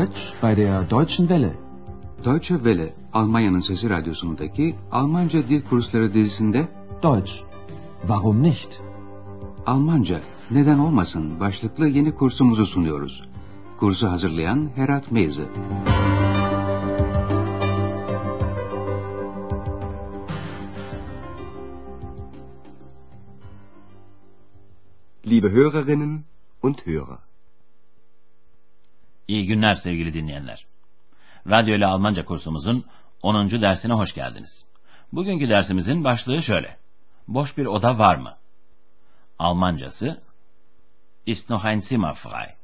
Deutsch bei der Deutschen Welle. Deutsche Welle, Almanya'nın Sesi Radyosu'ndaki Almanca Dil Kursları dizisinde Deutsch. Warum nicht? Almanca, neden olmasın başlıklı yeni kursumuzu sunuyoruz. Kursu hazırlayan Herat Meyze. Liebe Hörerinnen und Hörer. İyi günler sevgili dinleyenler. Radyo ile Almanca kursumuzun 10. dersine hoş geldiniz. Bugünkü dersimizin başlığı şöyle. Boş bir oda var mı? Almancası Ist noch ein Zimmer frei?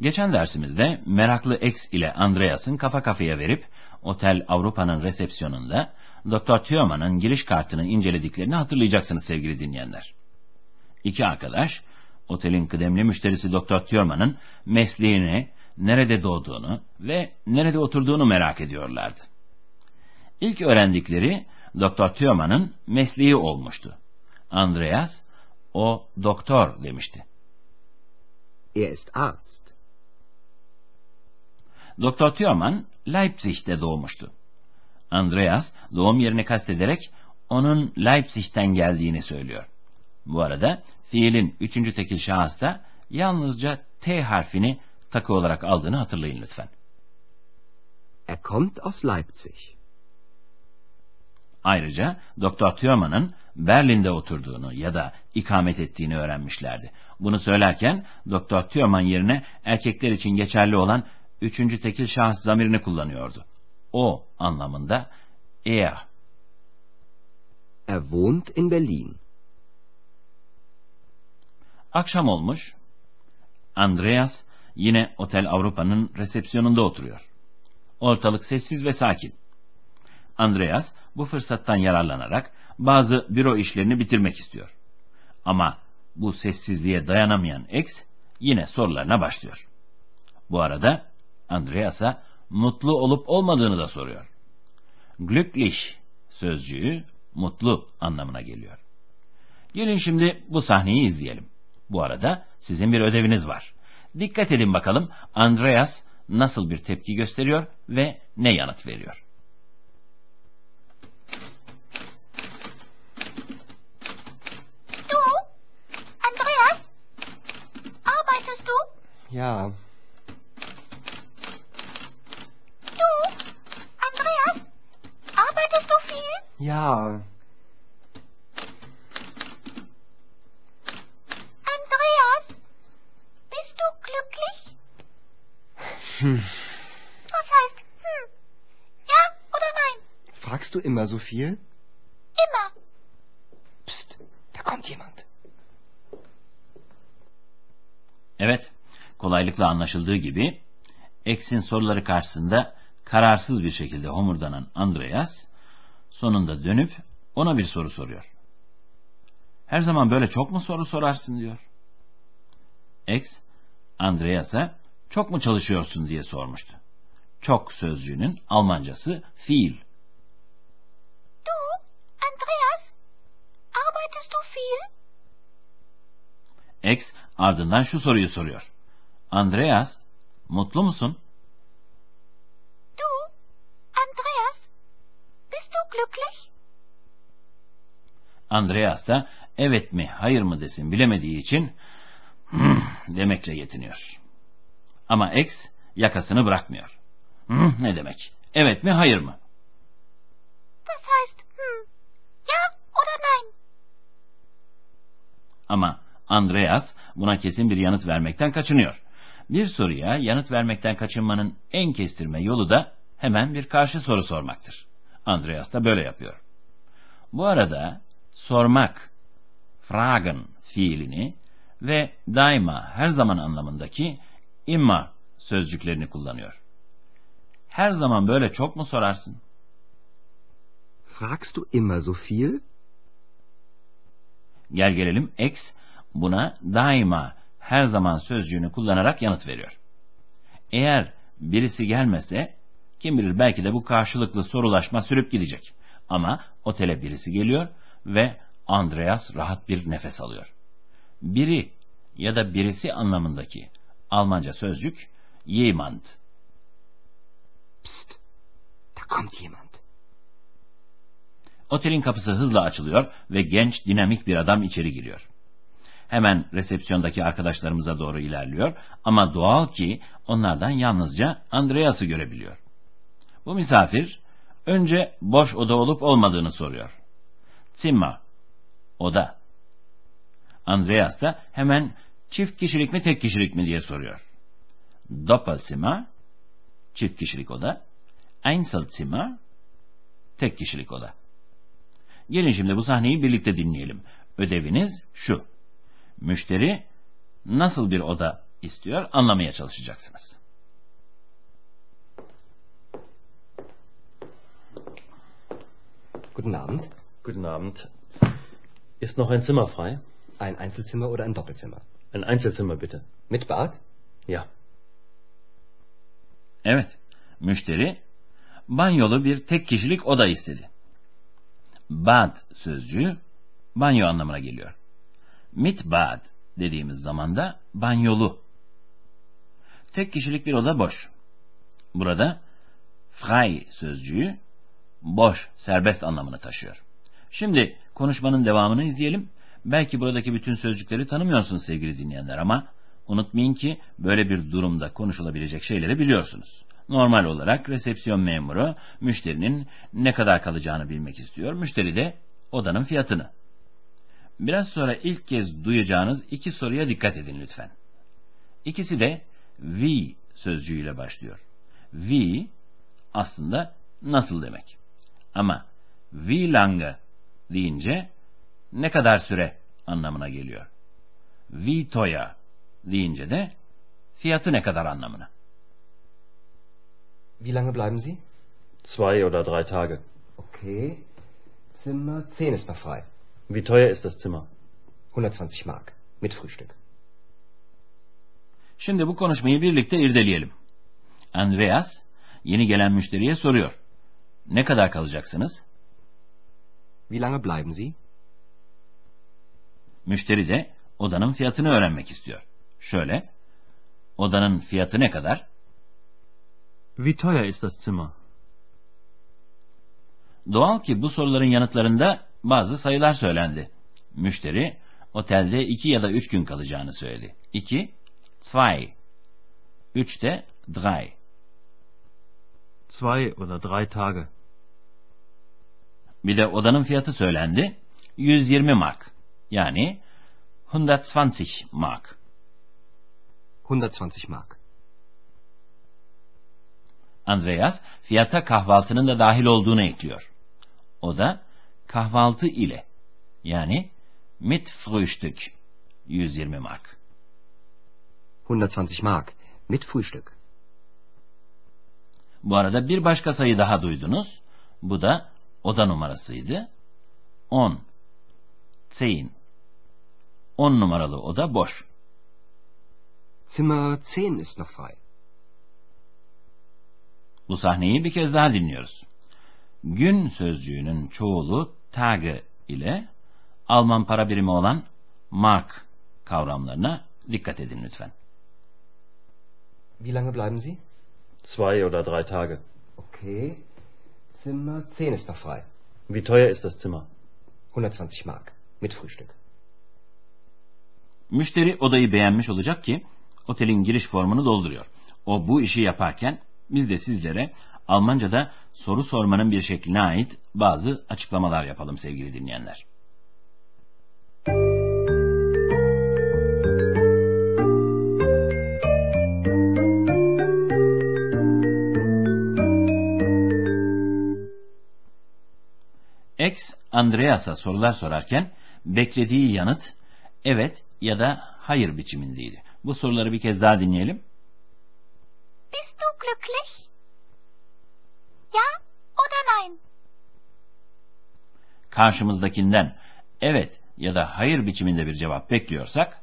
Geçen dersimizde meraklı X ile Andreas'ın kafa kafaya verip Otel Avrupa'nın resepsiyonunda Dr. Thürmann'ın giriş kartını incelediklerini hatırlayacaksınız sevgili dinleyenler. İki arkadaş, otelin kıdemli müşterisi Dr. Thürmann'ın mesleğini, nerede doğduğunu ve nerede oturduğunu merak ediyorlardı. İlk öğrendikleri Dr. Thürmann'ın mesleği olmuştu. Andreas, o doktor demişti. Er ist Arzt. Dr. Thürmann Leipzig'te doğmuştu. Andreas doğum yerini kastederek onun Leipzig'ten geldiğini söylüyor. Bu arada fiilin üçüncü tekil şahısta yalnızca T harfini takı olarak aldığını hatırlayın lütfen. Er kommt aus Leipzig. Ayrıca Dr. Thürmann'ın Berlin'de oturduğunu ya da ikamet ettiğini öğrenmişlerdi. Bunu söylerken Dr. Thürmann yerine erkekler için geçerli olan üçüncü tekil şahıs zamirini kullanıyordu. O anlamında er. Er wohnt in Berlin. Akşam olmuş. Andreas yine Otel Avrupa'nın resepsiyonunda oturuyor. Ortalık sessiz ve sakin. Andreas bu fırsattan yararlanarak bazı büro işlerini bitirmek istiyor. Ama bu sessizliğe dayanamayan X yine sorularına başlıyor. Bu arada Andreas'a mutlu olup olmadığını da soruyor. Glücklich sözcüğü mutlu anlamına geliyor. Gelin şimdi bu sahneyi izleyelim. Bu arada sizin bir ödeviniz var. Dikkat edin bakalım Andreas nasıl bir tepki gösteriyor ve ne yanıt veriyor. Du, Andreas? Arbeitest du? Ja, Du, Andreas? Arbeitest du viel? ja, Andreas? Bist du glücklich? Hm. Was heißt hm? Ja oder nein? Fragst du immer so viel? Immer. Psst, da kommt jemand. Evet, kolaylıkla anlaşıldığı gibi X'in soruları karşısında kararsız bir şekilde homurdanan Andreas sonunda dönüp ona bir soru soruyor. Her zaman böyle çok mu soru sorarsın diyor. X, Andreas'a çok mu çalışıyorsun diye sormuştu. Çok sözcüğünün Almancası fiil. Du, Andreas? Arbeitest du viel? X ardından şu soruyu soruyor. Andreas, mutlu musun? Du, Andreas? Bist du glücklich? Andreas da evet mi hayır mı desin bilemediği için "Hmm" demekle yetiniyor. Ama X yakasını bırakmıyor. "Hmm" ne demek? Evet mi hayır mı? Was heißt hm? Ja oder nein? Ama Andreas buna kesin bir yanıt vermekten kaçınıyor. Bir soruya yanıt vermekten kaçınmanın en kestirme yolu da hemen bir karşı soru sormaktır. Andreas da böyle yapıyor. Bu arada sormak, fragen fiilini ve daima her zaman anlamındaki immer sözcüklerini kullanıyor. Her zaman böyle çok mu sorarsın? Fragst du immer so viel? Gel gelelim X buna daima her zaman sözcüğünü kullanarak yanıt veriyor. Eğer birisi gelmese kim bilir belki de bu karşılıklı sorulaşma sürüp gidecek. Ama otele birisi geliyor ve Andreas rahat bir nefes alıyor. Biri ya da birisi anlamındaki Almanca sözcük jemand. Psst, da kommt jemand. Otelin kapısı hızla açılıyor ve genç, dinamik bir adam içeri giriyor. Hemen resepsiyondaki arkadaşlarımıza doğru ilerliyor ama doğal ki onlardan yalnızca Andreas'ı görebiliyor. Bu misafir önce boş oda olup olmadığını soruyor. Zimmer, oda. Andreas da hemen çift kişilik mi tek kişilik mi diye soruyor. Doppelzimmer, çift kişilik oda. Einzelzimmer, tek kişilik oda. Gelin şimdi bu sahneyi birlikte dinleyelim. Ödeviniz şu. Müşteri nasıl bir oda istiyor anlamaya çalışacaksınız. Guten Abend. Guten Abend. Ist noch ein Zimmer frei? Ein Einzelzimmer oder ein Doppelzimmer? Ein Einzelzimmer bitte. Mit Bad? Ja. Evet, müşteri banyolu bir tek kişilik oda istedi. Bad sözcüğü banyo anlamına geliyor. Mit bad dediğimiz zaman da banyolu. Tek kişilik bir oda boş. Burada frei sözcüğü boş, serbest anlamını taşıyor. Şimdi konuşmanın devamını izleyelim. Belki buradaki bütün sözcükleri tanımıyorsunuz sevgili dinleyenler ama unutmayın ki böyle bir durumda konuşulabilecek şeyleri biliyorsunuz. Normal olarak resepsiyon memuru müşterinin ne kadar kalacağını bilmek istiyor. Müşteri de odanın fiyatını. Biraz sonra ilk kez duyacağınız iki soruya dikkat edin lütfen. İkisi de wie sözcüğüyle başlıyor. Wie aslında nasıl demek. Ama wie lange deyince ne kadar süre anlamına geliyor. Wie teuer deyince de fiyatı ne kadar anlamına. Wie lange bleiben Sie? Zwei oder drei Tage. Okay. Zimmer 10 ist noch frei. Wie teuer ist das Zimmer? 120 Mark. Mit Frühstück. Şimdi bu konuşmayı birlikte irdeleyelim. Andreas yeni gelen müşteriye soruyor. Ne kadar kalacaksınız? Wie lange bleiben Sie? Müşteri de odanın fiyatını öğrenmek istiyor. Şöyle, odanın fiyatı ne kadar? Wie teuer ist das Zimmer? Doğal ki bu soruların yanıtlarında bazı sayılar söylendi. Müşteri otelde iki ya da üç gün kalacağını söyledi. İki, zwei. Üç de drei. Zwei oder drei Tage. Bir de odanın fiyatı söylendi. 120 mark. Yani 120 mark. 120 Mark. Andreas fiyata kahvaltının da dahil olduğunu ekliyor. O da kahvaltı ile yani mit Frühstück 120 mark. 120 Mark. Mit Frühstück. Bu arada bir başka sayı daha duydunuz. Bu da oda numarasıydı. 10. 10. 10 numaralı oda boş. Zimmer 10 ist noch frei. Bu sahneyi bir kez daha dinliyoruz. Gün sözcüğünün çoğulu Tage ile Alman para birimi olan Mark kavramlarına dikkat edin lütfen. Wie lange bleiben Sie? Zwei oder drei Tage. Okay. Zimmer 10 ist noch frei. Wie teuer ist das Zimmer? 120 Mark. Mit Frühstück. Müşteri odayı beğenmiş olacak ki otelin giriş formunu dolduruyor. O bu işi yaparken biz de sizlere Almanca'da soru sormanın bir şekline ait bazı açıklamalar yapalım sevgili dinleyenler. Ex Andreas'a sorular sorarken beklediği yanıt evet ya da hayır biçimindeydi. Bu soruları bir kez daha dinleyelim. Bist du glücklich? Ja oder nein? Karşımızdakinden evet ya da hayır biçiminde bir cevap bekliyorsak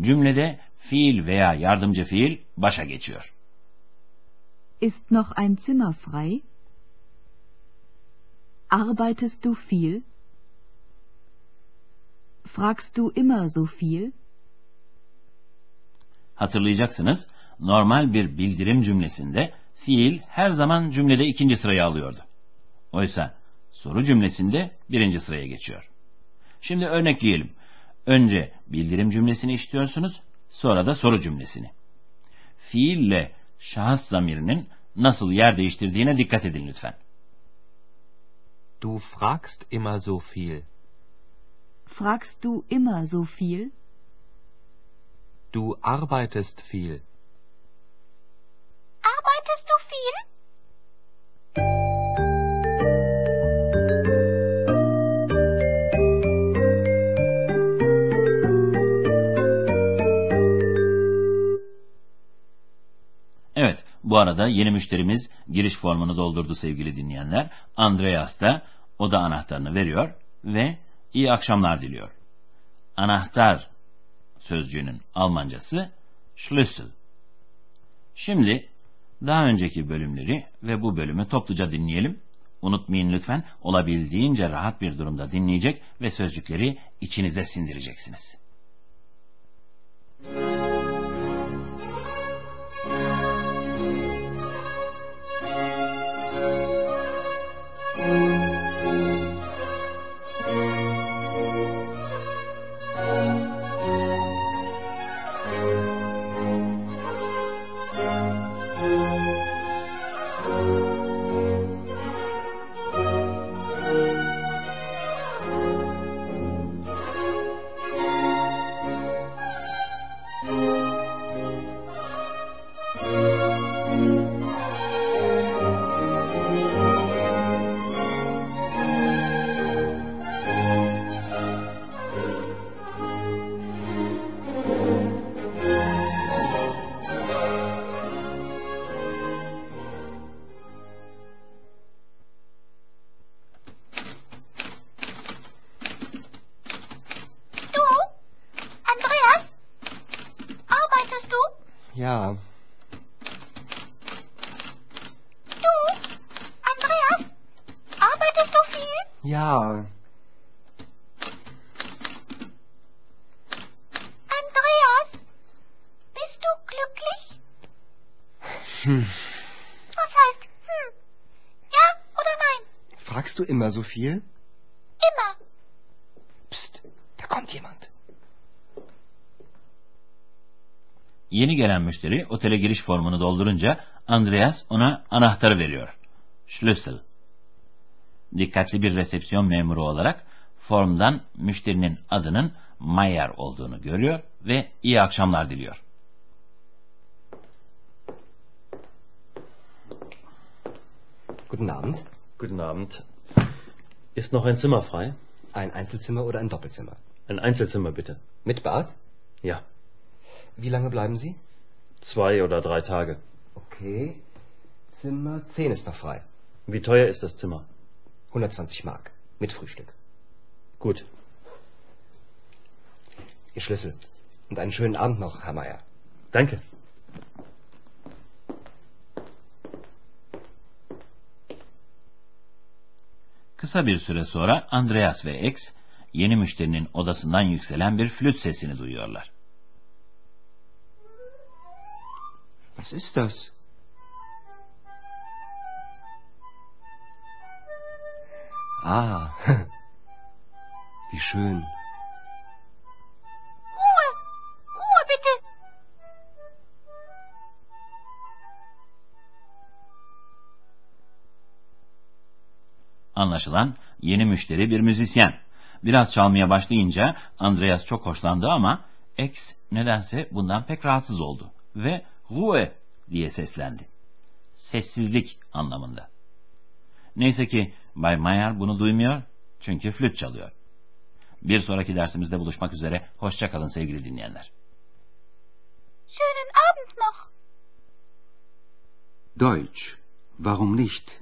cümlede fiil veya yardımcı fiil başa geçiyor. Ist noch ein Zimmer frei? Arbeitest du viel? Fragst du immer so viel? Hatırlayacaksınız normal bir bildirim cümlesinde fiil her zaman cümlede ikinci sırayı alıyordu. Oysa soru cümlesinde birinci sıraya geçiyor. Şimdi örnekleyelim. Önce bildirim cümlesini işitiyorsunuz, sonra da soru cümlesini. Fiille şahıs zamirinin nasıl yer değiştirdiğine dikkat edin lütfen. Du fragst immer so viel. Fragst du immer so viel? Du arbeitest viel. Arbeitest du viel? Evet, bu arada yeni müşterimiz giriş formunu doldurdu sevgili dinleyenler. Andreas da oda anahtarını veriyor ve iyi akşamlar diliyor. Anahtar sözcüğünün Almancası Schlüssel. Şimdi daha önceki bölümleri ve bu bölümü topluca dinleyelim. Unutmayın lütfen olabildiğince rahat bir durumda dinleyecek ve sözcükleri içinize sindireceksiniz. Hm. Was heißt hm? Ja oder nein? Fragst du immer so viel? Immer. Psst, da kommt jemand. Yeni gelen müşteri otele giriş formunu doldurunca Andreas ona anahtarı veriyor. Schlüssel. Dikkatli bir resepsiyon memuru olarak formdan müşterinin adının Mayer olduğunu görüyor ve iyi akşamlar diliyor. Guten Abend. Guten Abend. Ist noch ein Zimmer frei? Ein Einzelzimmer oder ein Doppelzimmer? Ein Einzelzimmer bitte. Mit Bad? Ja. Wie lange bleiben Sie? Zwei oder drei Tage. Okay. Zimmer 10 ist noch frei. Wie teuer ist das Zimmer? 120 Mark. Mit Frühstück. Gut. Ihr Schlüssel. Und einen schönen Abend noch, Herr Meier. Danke. Kısa bir süre sonra Andreas ve X yeni müşterinin odasından yükselen bir flüt sesini duyuyorlar. Was ist das? Ah, wie schön. Anlaşılan yeni müşteri bir müzisyen. Biraz çalmaya başlayınca Andreas çok hoşlandı ama X nedense bundan pek rahatsız oldu ve Ruhe diye seslendi. Sessizlik anlamında. Neyse ki Bay Mayer bunu duymuyor çünkü flüt çalıyor. Bir sonraki dersimizde buluşmak üzere. Hoşçakalın sevgili dinleyenler. Schönen Abend noch. Deutsch, Warum nicht?